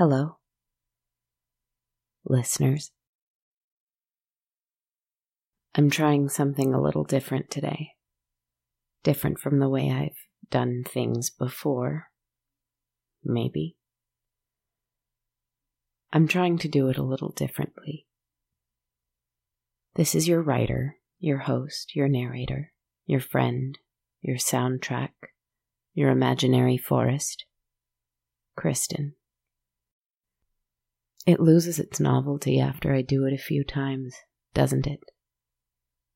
Hello, listeners. I'm trying something a little different today. Different from the way I've done things before. Maybe. I'm trying to do it a little differently. This is your writer, your host, your narrator, your friend, your soundtrack, your imaginary forest, Kristen. It loses its novelty after I do it a few times, doesn't it?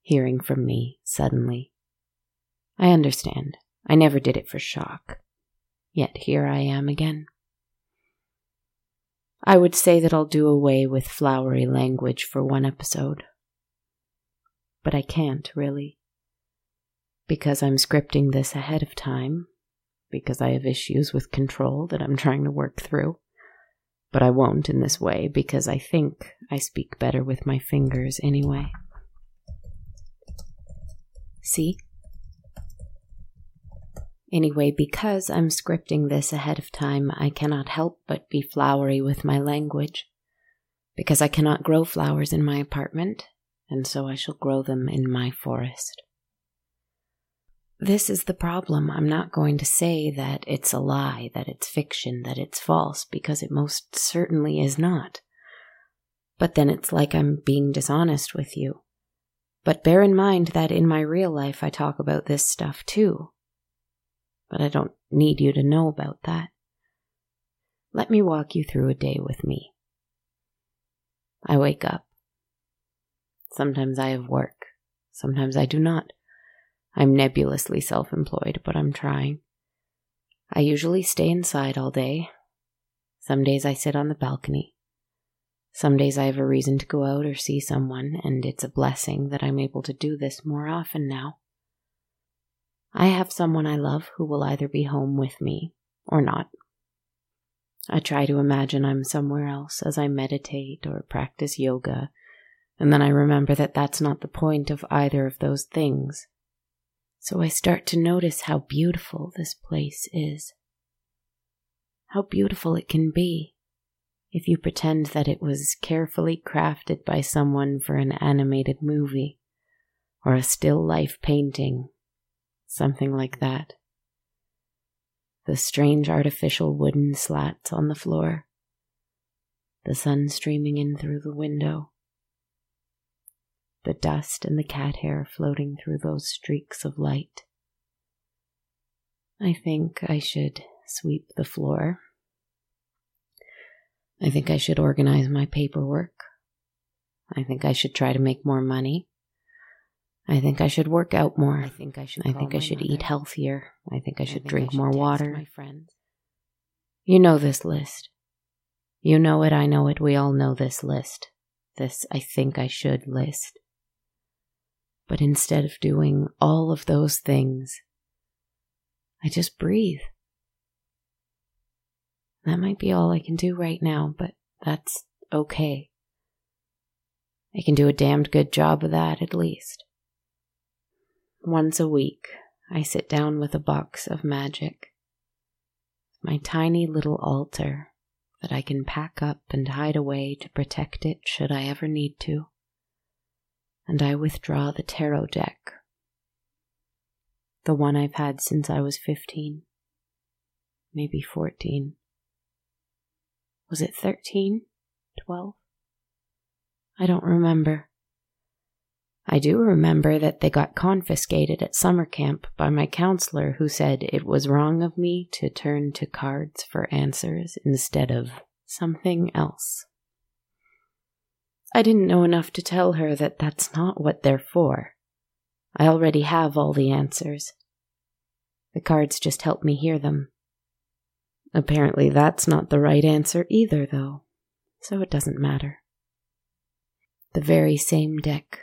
Hearing from me suddenly. I understand. I never did it for shock. Yet here I am again. I would say that I'll do away with flowery language for one episode. But I can't, really. Because I'm scripting this ahead of time, because I have issues with control that I'm trying to work through. But I won't in this way because I think I speak better with my fingers anyway. See? Anyway, because I'm scripting this ahead of time, I cannot help but be flowery with my language. Because I cannot grow flowers in my apartment, and so I shall grow them in my forest. This is the problem. I'm not going to say that it's a lie, that it's fiction, that it's false, because it most certainly is not. But then it's like I'm being dishonest with you. But bear in mind that in my real life I talk about this stuff too but I don't need you to know about that. Let me walk you through a day with me. I wake up. Sometimes I have work. Sometimes I do not. I'm nebulously self employed, but I'm trying. I usually stay inside all day. Some days I sit on the balcony. Some days I have a reason to go out or see someone, and it's a blessing that I'm able to do this more often now. I have someone I love who will either be home with me or not. I try to imagine I'm somewhere else as I meditate or practice yoga, and then I remember that that's not the point of either of those things. So I start to notice how beautiful this place is. How beautiful it can be if you pretend that it was carefully crafted by someone for an animated movie or a still life painting something like that. The strange artificial wooden slats on the floor, the sun streaming in through the window, the dust and the cat hair floating through those streaks of light. I think I should sweep the floor. I think I should organize my paperwork. I think I should try to make more money. I think I should work out more. I think I should. I think I should mother. eat healthier. I think I should I think drink I should more water. My friends. You know this list. You know it. I know it. We all know this list. This I think I should list. But instead of doing all of those things, I just breathe. That might be all I can do right now, but that's okay. I can do a damned good job of that at least. Once a week, I sit down with a box of magic. My tiny little altar that I can pack up and hide away to protect it should I ever need to. And I withdraw the tarot deck. The one I've had since I was 15. Maybe 14. Was it 13? 12? I don't remember. I do remember that they got confiscated at summer camp by my counselor, who said it was wrong of me to turn to cards for answers instead of something else. I didn't know enough to tell her that that's not what they're for. I already have all the answers. The cards just help me hear them. Apparently, that's not the right answer either, though, so it doesn't matter. The very same deck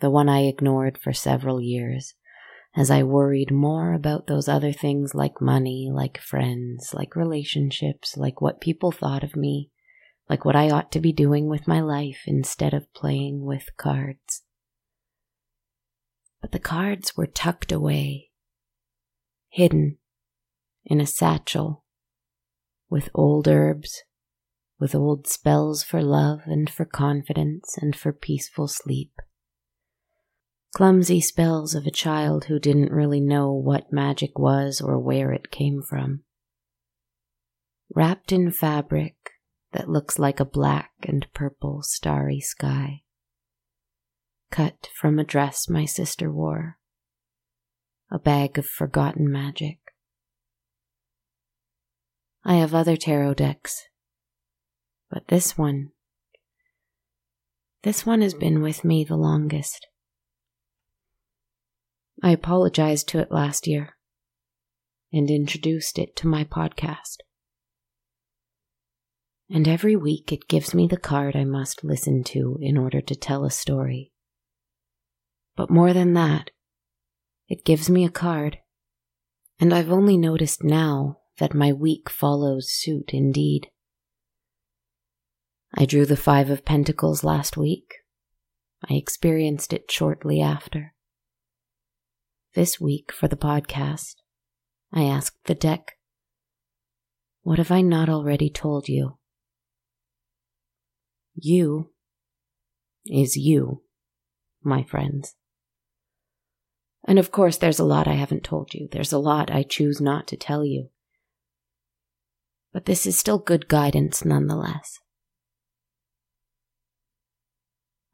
the one I ignored for several years, as I worried more about those other things like money, like friends, like relationships, like what people thought of me, like what I ought to be doing with my life instead of playing with cards. But the cards were tucked away, hidden in a satchel, with old herbs, with old spells for love and for confidence and for peaceful sleep. Clumsy spells of a child who didn't really know what magic was or where it came from. Wrapped in fabric that looks like a black and purple starry sky. Cut from a dress my sister wore. A bag of forgotten magic. I have other tarot decks, but this one, this one has been with me the longest. I apologized to it last year and introduced it to my podcast. And every week it gives me the card I must listen to in order to tell a story. But more than that, it gives me a card. And I've only noticed now that my week follows suit indeed. I drew the Five of Pentacles last week. I experienced it shortly after. This week, for the podcast, I asked the deck, What have I not already told you? You is you, my friends. And of course, there's a lot I haven't told you. There's a lot I choose not to tell you. But this is still good guidance nonetheless.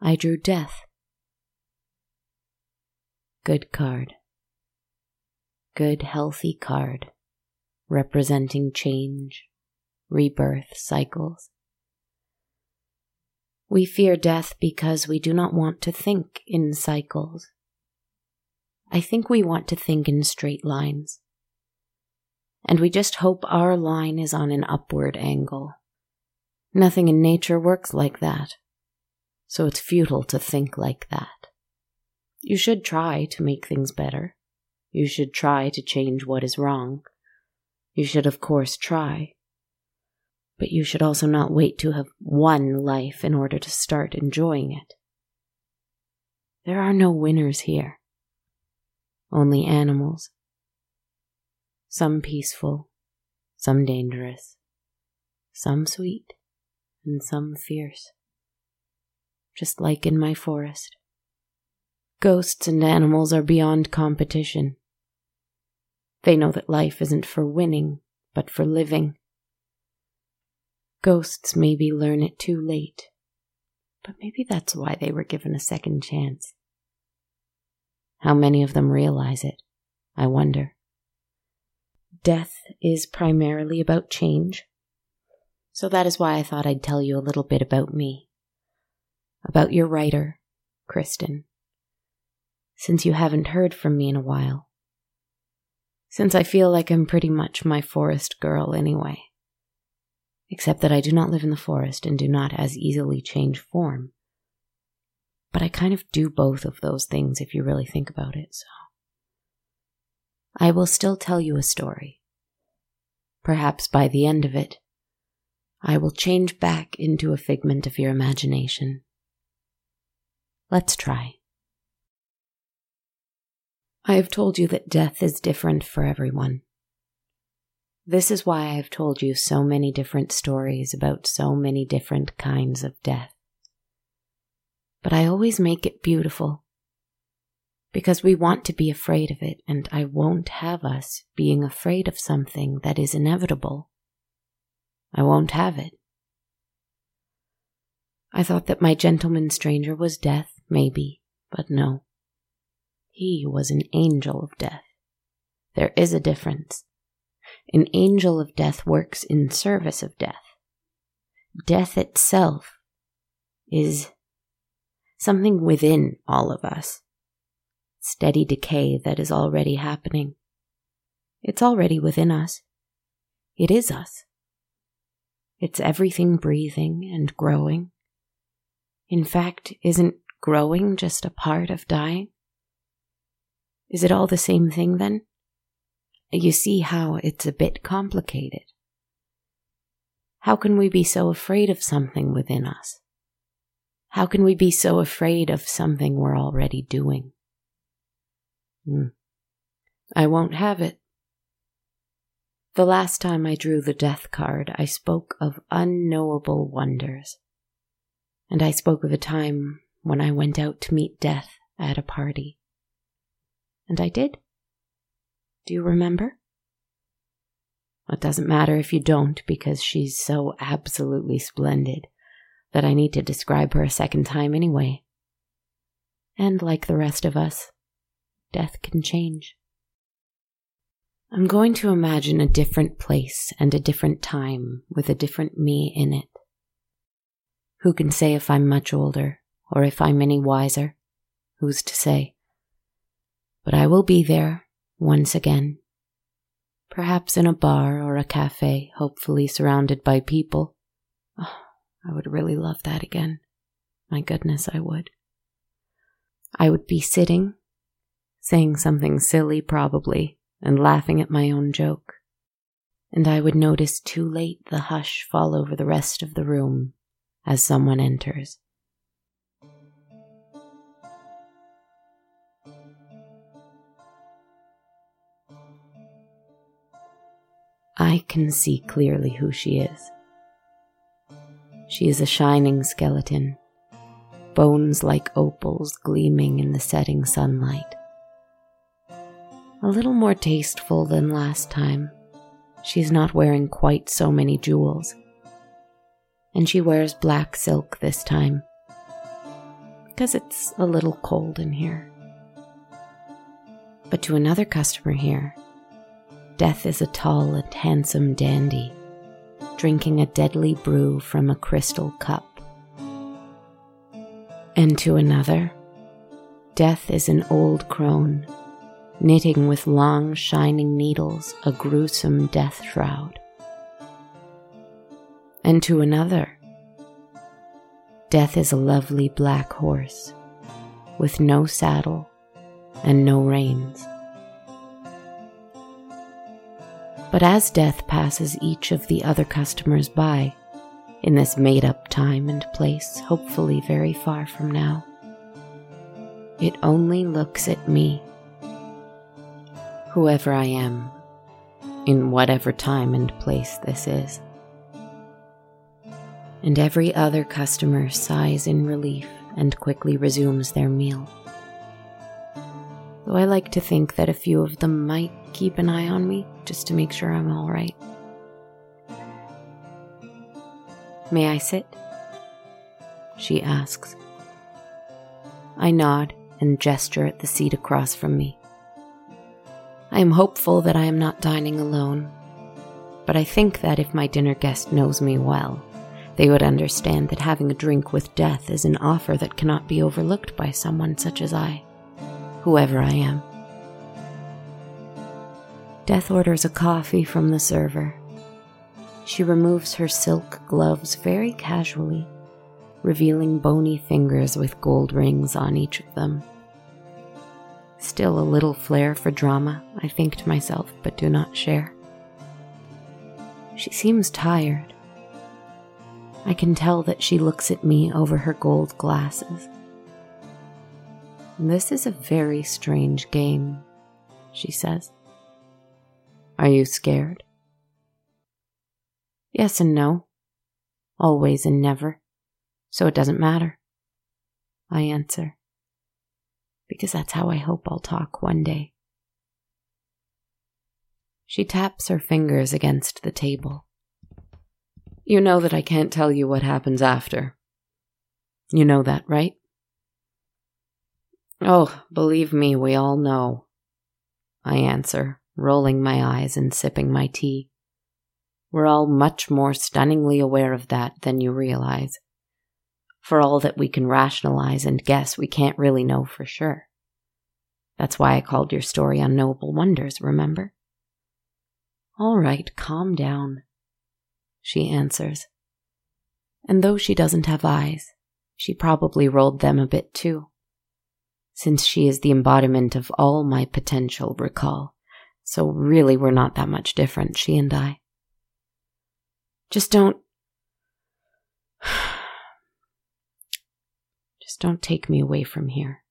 I drew death. Good card. Good, healthy card, representing change, rebirth cycles. We fear death because we do not want to think in cycles. I think we want to think in straight lines. And we just hope our line is on an upward angle. Nothing in nature works like that. So it's futile to think like that. You should try to make things better. You should try to change what is wrong. You should, of course, try. But you should also not wait to have won life in order to start enjoying it. There are no winners here, only animals. Some peaceful, some dangerous, some sweet, and some fierce. Just like in my forest. Ghosts and animals are beyond competition. They know that life isn't for winning, but for living. Ghosts maybe learn it too late, but maybe that's why they were given a second chance. How many of them realize it? I wonder. Death is primarily about change, so that is why I thought I'd tell you a little bit about me. About your writer, Kristen. Since you haven't heard from me in a while since I feel like I'm pretty much my forest girl anyway. Except that I do not live in the forest and do not as easily change form. But I kind of do both of those things if you really think about it, so. I will still tell you a story. Perhaps by the end of it, I will change back into a figment of your imagination. Let's try. I have told you that death is different for everyone. This is why I have told you so many different stories about so many different kinds of death. But I always make it beautiful. Because we want to be afraid of it, and I won't have us being afraid of something that is inevitable. I won't have it. I thought that my gentleman stranger was death, maybe, but no. He was an angel of death. There is a difference. An angel of death works in service of death. Death itself is something within all of us. Steady decay that is already happening. It's already within us. It is us. It's everything breathing and growing. In fact, isn't growing just a part of dying? Is it all the same thing then? You see how it's a bit complicated. How can we be so afraid of something within us? How can we be so afraid of something we're already doing? Hmm. I won't have it. The last time I drew the death card, I spoke of unknowable wonders. And I spoke of a time when I went out to meet death at a party. And I did. You remember? It doesn't matter if you don't, because she's so absolutely splendid that I need to describe her a second time anyway. And like the rest of us, death can change. I'm going to imagine a different place and a different time with a different me in it. Who can say if I'm much older or if I'm any wiser? Who's to say? But I will be there once again. Perhaps in a bar or a cafe, hopefully surrounded by people. Oh, I would really love that again. My goodness, I would. I would be sitting, saying something silly probably, and laughing at my own joke. And I would notice too late the hush fall over the rest of the room as someone enters. I can see clearly who she is. She is a shining skeleton, bones like opals gleaming in the setting sunlight. A little more tasteful than last time, she's not wearing quite so many jewels. And she wears black silk this time, because it's a little cold in here. But to another customer here, Death is a tall and handsome dandy, drinking a deadly brew from a crystal cup. And to another, Death is an old crone, knitting with long shining needles a gruesome death shroud. And to another, Death is a lovely black horse, with no saddle and no reins. But as death passes each of the other customers by, in this made up time and place, hopefully very far from now, it only looks at me, whoever I am, in whatever time and place this is. And every other customer sighs in relief and quickly resumes their meal. Though I like to think that a few of them might keep an eye on me just to make sure I'm all right. May I sit? She asks. I nod and gesture at the seat across from me. I am hopeful that I am not dining alone, but I think that if my dinner guest knows me well, they would understand that having a drink with death is an offer that cannot be overlooked by someone such as I, whoever I am. Death orders a coffee from the server. She removes her silk gloves very casually, revealing bony fingers with gold rings on each of them. Still a little flair for drama, I think to myself, but do not share. She seems tired. I can tell that she looks at me over her gold glasses. This is a very strange game, she says. Are you scared? Yes and no. Always and never. So it doesn't matter. I answer. Because that's how I hope I'll talk one day. She taps her fingers against the table. You know that I can't tell you what happens after. You know that, right? Oh, believe me, we all know. I answer, rolling my eyes and sipping my tea. We're all much more stunningly aware of that than you realize. For all that we can rationalize and guess, we can't really know for sure. That's why I called your story Unknowable Wonders, remember? All right, calm down, she answers. And though she doesn't have eyes, she probably rolled them a bit too, since she is the embodiment of all my potential recall so really, we're not that much different, she and I. Just don't. Just don't take me away from here.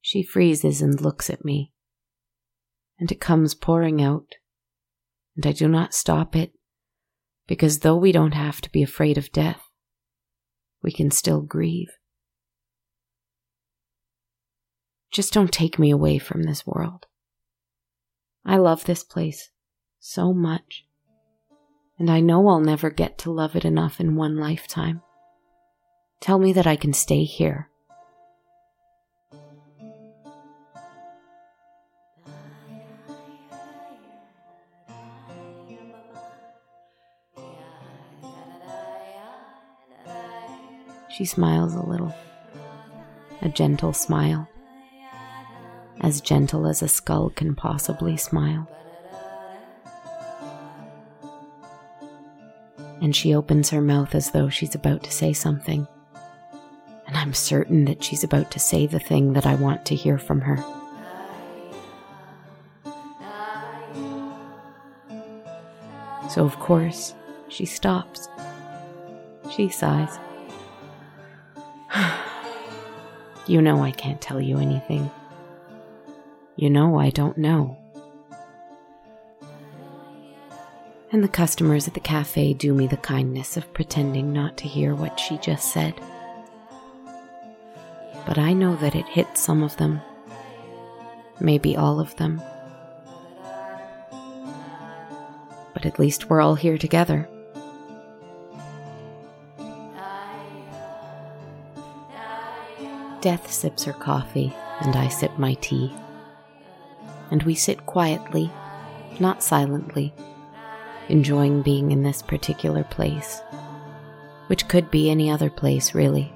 She freezes and looks at me. and it comes pouring out, and I do not stop it, because though we don't have to be afraid of death, we can still grieve. Just don't take me away from this world. I love this place so much, and I know I'll never get to love it enough in one lifetime. Tell me that I can stay here. She smiles a little, a gentle smile, as gentle as a skull can possibly smile. And she opens her mouth as though she's about to say something. And I'm certain that she's about to say the thing that I want to hear from her. So, of course, she stops. She sighs. you know I can't tell you anything. You know I don't know. And the customers at the cafe do me the kindness of pretending not to hear what she just said. But I know that it hit some of them, maybe all of them. But at least we're all here together. Death sips her coffee, and I sip my tea. And we sit quietly, not silently, enjoying being in this particular place, which could be any other place, really,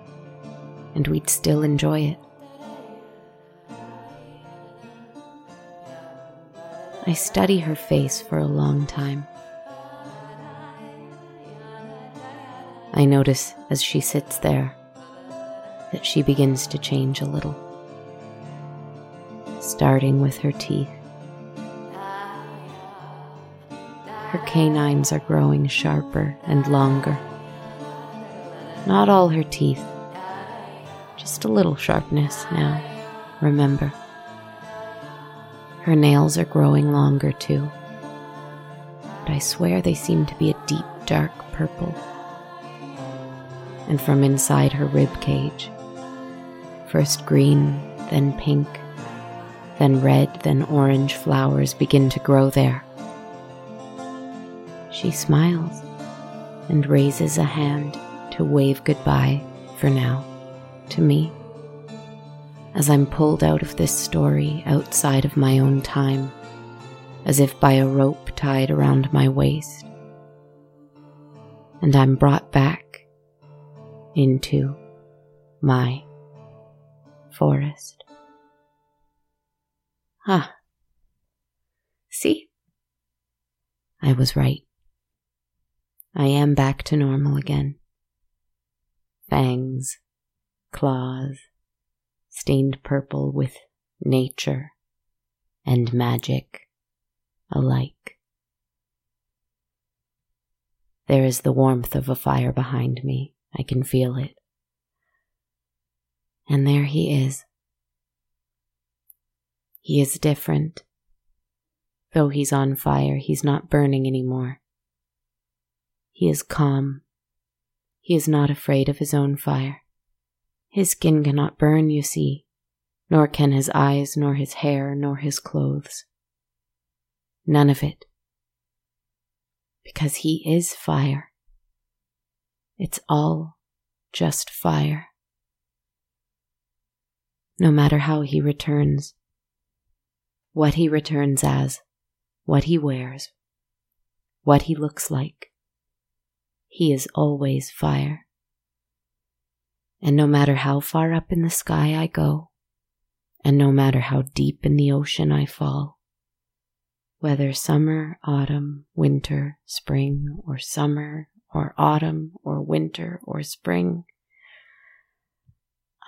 and we'd still enjoy it. I study her face for a long time. I notice as she sits there that she begins to change a little, starting with her teeth. Her canines are growing sharper and longer. Not all her teeth, just a little sharpness now, remember. Her nails are growing longer too, but I swear they seem to be a deep, dark purple. And from inside her rib cage, First green, then pink, then red, then orange flowers begin to grow there. She smiles and raises a hand to wave goodbye for now to me as I'm pulled out of this story outside of my own time, as if by a rope tied around my waist. And I'm brought back into my forest. Ah. See? I was right. I am back to normal again. Fangs, claws, stained purple with nature and magic alike. There is the warmth of a fire behind me. I can feel it. And there he is. He is different. Though he's on fire, he's not burning anymore. He is calm. He is not afraid of his own fire. His skin cannot burn, you see, nor can his eyes, nor his hair, nor his clothes. None of it. Because he is fire. It's all just fire no matter how he returns, what he returns as, what he wears, what he looks like. He is always fire. And no matter how far up in the sky I go, and no matter how deep in the ocean I fall, whether summer, autumn, winter, spring, or summer, or autumn, or winter, or spring,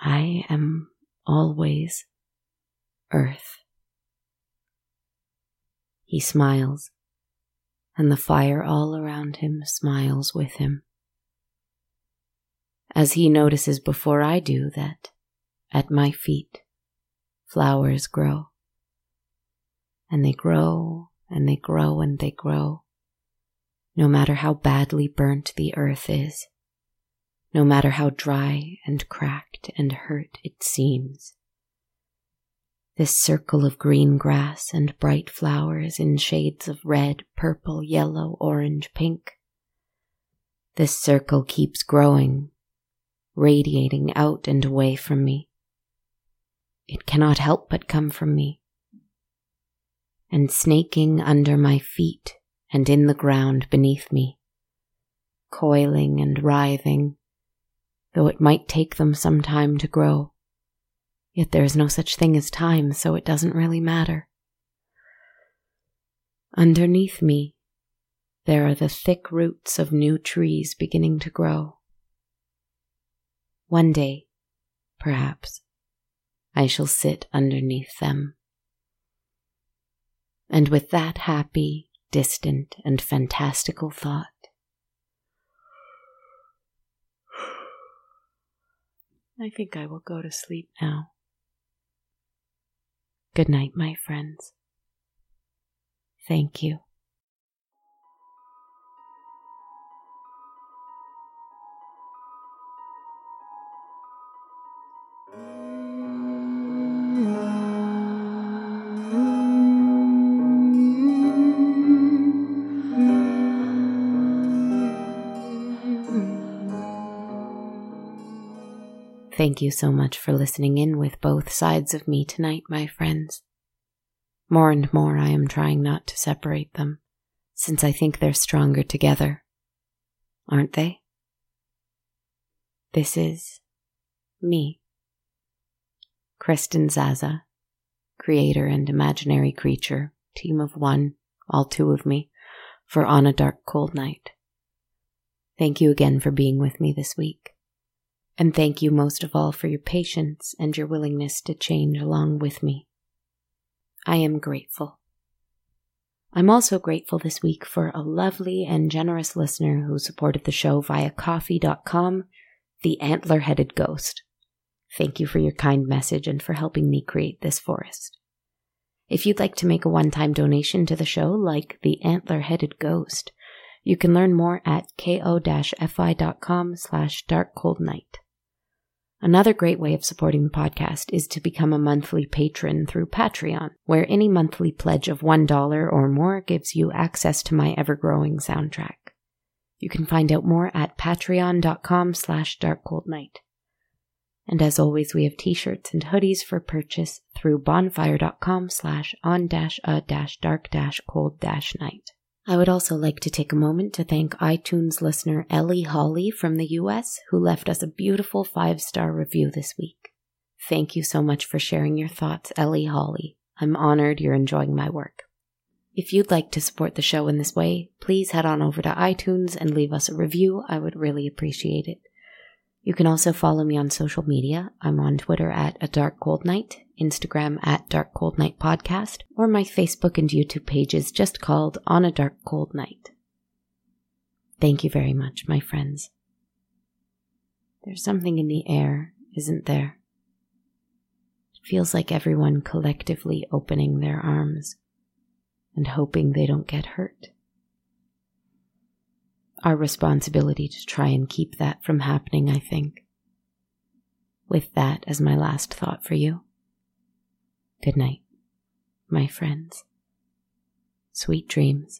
I am always earth. He smiles, and the fire all around him smiles with him. As he notices before I do that at my feet flowers grow, and they grow and they grow and they grow. No matter how badly burnt the earth is, no matter how dry and cracked and hurt it seems. This circle of green grass and bright flowers in shades of red, purple, yellow, orange, pink. This circle keeps growing, radiating out and away from me. It cannot help but come from me. And snaking under my feet and in the ground beneath me, coiling and writhing, though it might take them some time to grow. Yet there is no such thing as time, so it doesn't really matter. Underneath me, there are the thick roots of new trees beginning to grow. One day, perhaps, I shall sit underneath them. And with that happy, distant, and fantastical thought, I think I will go to sleep now. Good night, my friends. Thank you. Mm-hmm. Thank you so much for listening in with both sides of me tonight, my friends. More and more, I am trying not to separate them, since I think they're stronger together. Aren't they? This is me. Kristen Zaza, creator and imaginary creature, team of one, all two of me, for On a Dark Cold Night. Thank you again for being with me this week. And thank you most of all for your patience and your willingness to change along with me. I am grateful. I'm also grateful this week for a lovely and generous listener who supported the show via ko-fi.com, the antler headed ghost. Thank you for your kind message and for helping me create this forest. If you'd like to make a one time donation to the show, like the antler headed ghost, you can learn more at ko-fi.com slash dark cold night. Another great way of supporting the podcast is to become a monthly patron through Patreon, where any monthly pledge of $1 or more gives you access to my ever-growing soundtrack. You can find out more at patreon.com slash darkcoldnight. And as always, we have t-shirts and hoodies for purchase through bonfire.com slash on I would also like to take a moment to thank iTunes listener Ellie Holly from the US, who left us a beautiful five star review this week. Thank you so much for sharing your thoughts, Ellie Holly. I'm honored you're enjoying my work. If you'd like to support the show in this way, please head on over to iTunes and leave us a review. I would really appreciate it. You can also follow me on social media. I'm on Twitter at A Dark Cold Night, Instagram at Dark Cold Night Podcast, or my Facebook and YouTube pages just called On a Dark Cold Night. Thank you very much, my friends. There's something in the air, isn't there? It feels like everyone collectively opening their arms and hoping they don't get hurt our responsibility to try and keep that from happening, I think. With that as my last thought for you, good night, my friends. Sweet dreams.